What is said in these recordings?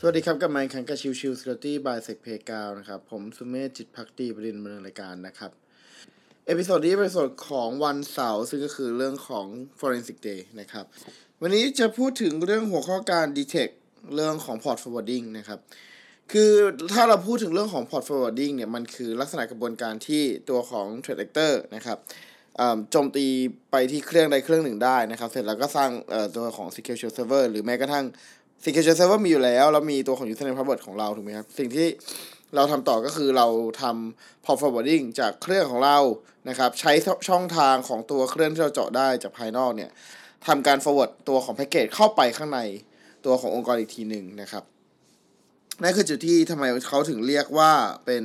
สวัสดีครับกลับมาอีกครั้งกับ Chill Chill Security by SecPlayground นะครับ ผมสุเมธจิตภักดีบดินทร์ดำเนินรายการนะครับ episode นี้เป็นเอพิโซดของวันเสาร์ซึ่งก็คือเรื่องของ Forensic Day นะครับ วันนี้จะพูดถึงเรื่องหัวข้อการ detect เรื่องของ port forwarding นะครับ คือถ้าเราพูดถึงเรื่องของ port forwarding เนี่ยมันคือลักษณะกระบวนการที่ตัวของ threat actor นะครับอ่าโจมตีไปที่เครื่องใดเครื่องหนึ่งได้นะครับ เสร็จแล้วก็สร้างเอ่อตัวของ secure shell server หรือแม้กระทั่ง secure shell server มีอยู่แล้วแล้วมีตัวของ username password ของเราถูกไหมครับ สิ่งที่เราทำต่อก็คือเราทำ port forwarding จากเครื่องของเรานะครับใช้ช่องทางของตัวเครื่องที่เราเจาะได้จากภายนอกเนี่ยทำการ forward ตัวของแพ็กเกจเข้าไปข้างในตัวขององค์กรอีกทีหนึ่งนะครับนั่นคือจุดที่ทำไมเขาถึงเรียกว่าเป็น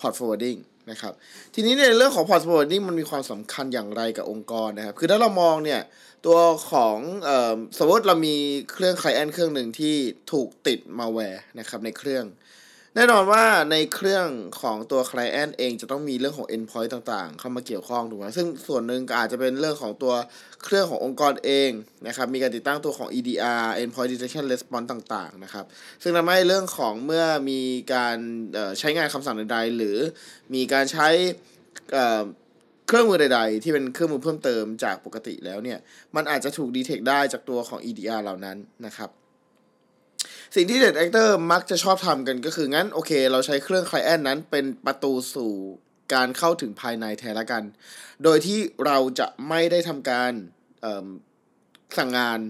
port forwarding นะครับทีนี้ในเรื่องของ portfolio นี่มันมีความสำคัญอย่างไรกับองค์กรนะครับ คือถ้าเรามองเนี่ยตัวของออสมมติเรามีเครื่องไคลแอนเครื่องหนึ่งที่ถูกติดมาแวร์นะครับในเครื่อง แน่นอนว่าในเครื่องของตัว client เองจะต้องมีเรื่องของ endpoint ต่างๆ เข้ามาเกี่ยวข้องถูกไหมซึ่งส่วนหนึ่งก็อาจจะเป็นเรื่องของตัวเครื่องขององค์กรเองนะครับมีการติดตั้งตัวของ EDR endpoint detection response ต่างๆนะครับซึ่งทำให้เรื่องของเมื่อมีการใช้งานคำสั่งใดๆ หรือมีการใช้เครื่องมือใด ๆ ที่เป็นเครื่องมือเพิ่มเติมจากปกติแล้วเนี่ยมันอาจจะถูก detect ได้จากตัวของ EDR เหล่านั้นนะครับ สิ่งที่ threat actor มักจะชอบทำกันก็คืองั้นโอเค เราใช้เครื่อง Client นั้นเป็นประตูสู่การเข้าถึงภายในแทนละกัน โดยที่เราจะไม่ได้ทำการสั่งงาน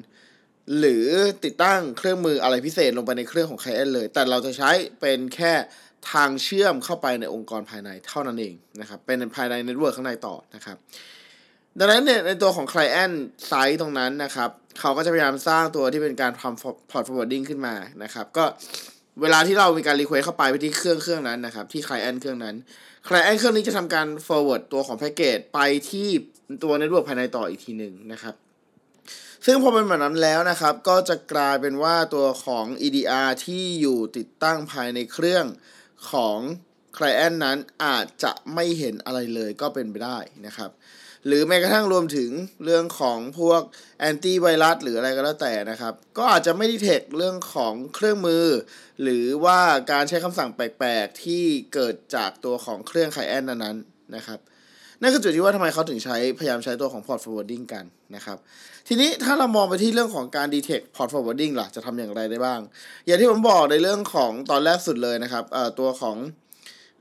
หรือติดตั้งเครื่องมืออะไรพิเศษลงไปในเครื่องของ Client เลย แต่เราจะใช้เป็นแค่ทางเชื่อมเข้าไปในองค์กรภายในเท่านั้นเองนะครับ เป็นภายใน network ข้างในต่อนะครับ ดังนั้นเนี่ยในตัวของ Client Side ตรงนั้นนะครับ เขาก็จะพยายามสร้างตัวที่เป็นการทำ port forwarding ขึ้นมานะครับ ก็เวลาที่เรามีการ request เข้าไปไปที่เครื่องเครื่องนั้นนะครับ ที่ Client เครื่องนั้น Client เครื่องนี้จะทำการ forward ตัวของ packet ไปที่ตัว network ภายในต่ออีกทีหนึ่งนะครับ ซึ่งพอเป็นแบบนั้นแล้วนะครับ ก็จะกลายเป็นว่าตัวของ EDR ที่อยู่ติดตั้งภายในเครื่องของ Client นั้นอาจจะไม่เห็นอะไรเลยก็เป็นไปได้นะครับหรือแม้กระทั่งรวมถึงเรื่องของพวกแอนตี้ไวรัสหรืออะไรก็แล้วแต่นะครับ ก็อาจจะไม่ดีเทคเรื่องของเครื่องมือ หรือว่าการใช้คำสั่งแปลกๆ ที่เกิดจากตัวของเครื่อง Client นั้นๆนะครับนั่นคือจุดที่ว่าทำไมเขาถึงใช้พยายามใช้ตัวของ port forwarding กันนะครับ ทีนี้ถ้าเรามองไปที่เรื่องของการ detect port forwarding ล่ะจะทำอย่างไรได้บ้าง อย่างที่ผมบอกในเรื่องของตอนแรกสุดเลยนะครับตัวของ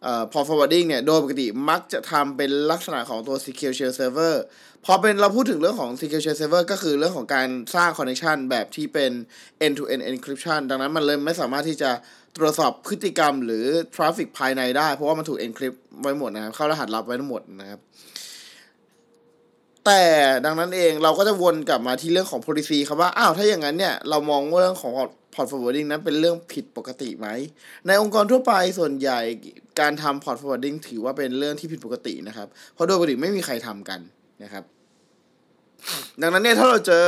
เอ่อ port forwarding เนี่ย โดยปกติมักจะทำเป็นลักษณะของตัว SQL shell server พอเป็นเราพูดถึงเรื่องของ SQL shell server ก็คือเรื่องของการสร้าง connection แบบที่เป็น end to end encryption ดังนั้นมันเลยไม่สามารถที่จะตรวจสอบพฤติกรรมหรือทราฟิกภายในได้ เพราะว่ามันถูก encrypt ไว้หมดนะครับ เข้ารหัสลับไว้ทั้งหมดนะครับ แต่ดังนั้นเองเราก็จะวนกลับมาที่เรื่องของ policy ครับว่า อ้าว ถ้าอย่างนั้นเนี่ย เรามองว่าเรื่องของ port forwarding นั้นเป็นเรื่องผิดปกติไหม ในองค์กรทั่วไปส่วนใหญ่การทำ port forwarding ถือว่าเป็นเรื่องที่ผิดปกตินะครับ เพราะโดยปกติไม่มีใครทำกันนะครับ ดังนั้นเนี่ยถ้าเราเจอ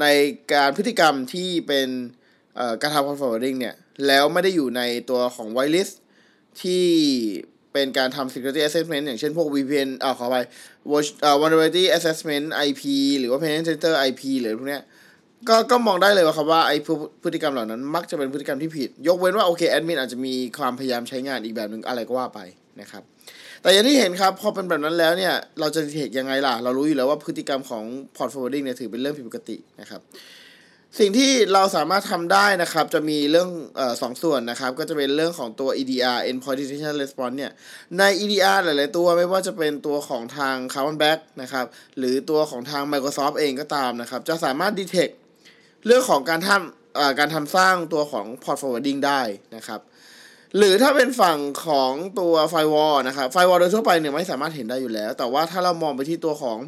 ในการพฤติกรรมที่เป็นการทำ port forwarding เนี่ย แล้วไม่ได้อยู่ในตัวของ whitelist ที่ เป็นการทำ security assessment อย่างเช่นพวก VPN อ่าขอไป vulnerability assessment IP หรือว่า penetration tester IP หรือพวกเนี้ยก็ก็มองได้เลยว่าครับว่าไอ้พฤติกรรมเหล่านั้น มักจะเป็นพฤติกรรมที่ผิด ยกเว้นว่าโอเคแอดมินอาจจะมีความพยายามใช้งานอีกแบบหนึ่งอะไรก็ว่าไปนะครับ แต่อย่างที่เห็นครับ พอเป็นแบบนั้นแล้วเนี่ย เราจะเห็นยังไงล่ะ เรารู้อยู่แล้วว่าพฤติกรรมของ port forwarding เนี่ยถือเป็นเรื่องผิดปกตินะครับ สิ่งที่เราสามารถทำได้นะครับ จะมีเรื่องออสองส่วนนะครับ ก็จะเป็นเรื่องของตัว EDR endpoint detection response เนี่ย ใน EDR หลาย ๆ ตัวไม่ว่าจะเป็นตัวของทาง Carbon Black นะครับ หรือตัวของทาง Microsoft เองก็ตามนะครับ จะสามารถ detect เรื่องของการทำการทำสร้างตัวของ port forwarding ได้นะครับ หรือถ้าเป็นฝั่งของตัว firewall นะครับ firewall โดยทั่วไปเนี่ยไม่สามารถเห็นได้อยู่แล้ว แต่ว่าถ้าเรามองไปที่ตัวของ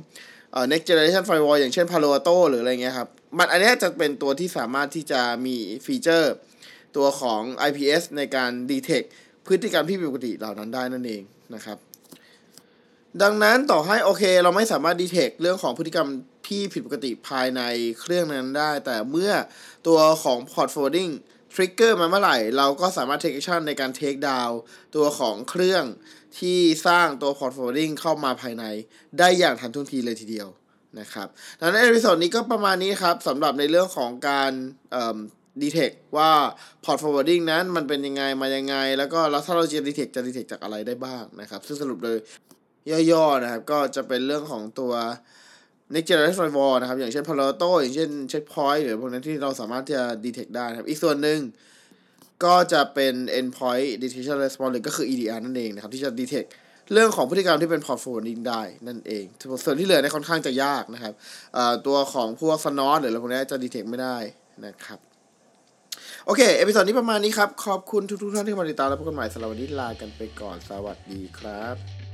next generation firewall อย่างเช่น Palo Alto หรืออะไรเงี้ยครับ มันอันนี้จะเป็นตัวที่สามารถที่จะมีฟีเจอร์ตัวของ IPS ในการ detect พฤติกรรมที่ผิดปกติเหล่านั้นได้นั่นเองนะครับ ดังนั้นต่อให้โอเค เราไม่สามารถ detect เรื่องของพฤติกรรมที่ผิดปกติภายในเครื่องนั้นได้ แต่เมื่อตัวของ port forwarding trigger มาเมื่อไหร่ เราก็สามารถ take action ในการ take down ตัวของเครื่อง ที่สร้างตัว port forwarding เข้ามาภายใน ได้อย่างทันท่วงทีเลยทีเดียวนะครับดังนั้น episode นี้ก็ประมาณนี้ครับสำหรับในเรื่องของการ detect ว่า port forwarding นั้นมันเป็นยังไงมายังไง แล้วก็แล้วถ้าเราจะ detect จะ detect จากอะไรได้บ้างนะครับ ซึ่งสรุปเลยย่อๆนะครับ ก็จะเป็นเรื่องของตัว next generation firewall นะครับ อย่างเช่น Palo Alto อย่างเช่น checkpoint หรือพวกนั้นที่เราสามารถที่จะ detect ได้นะครับ อีกส่วนหนึ่ง ก็จะเป็น endpoint detection response หรือก็คือ EDR นั่นเองนะครับ ที่จะ detect เรื่องของพฤติกรรมที่เป็น port forwarding ได้นั่นเอง ส่วนที่เหลือเนี่ยค่อนข้างจะยากนะครับตัวของพวก snort หรืออะไรพวกนี้จะ detect ไม่ได้นะครับ โอเค episode นี้ประมาณนี้ครับ ขอบคุณทุกๆท่านที่มาติดตามและพบกันใหม่สำหรับวันนี้ลากันไปก่อนสวัสดีครับ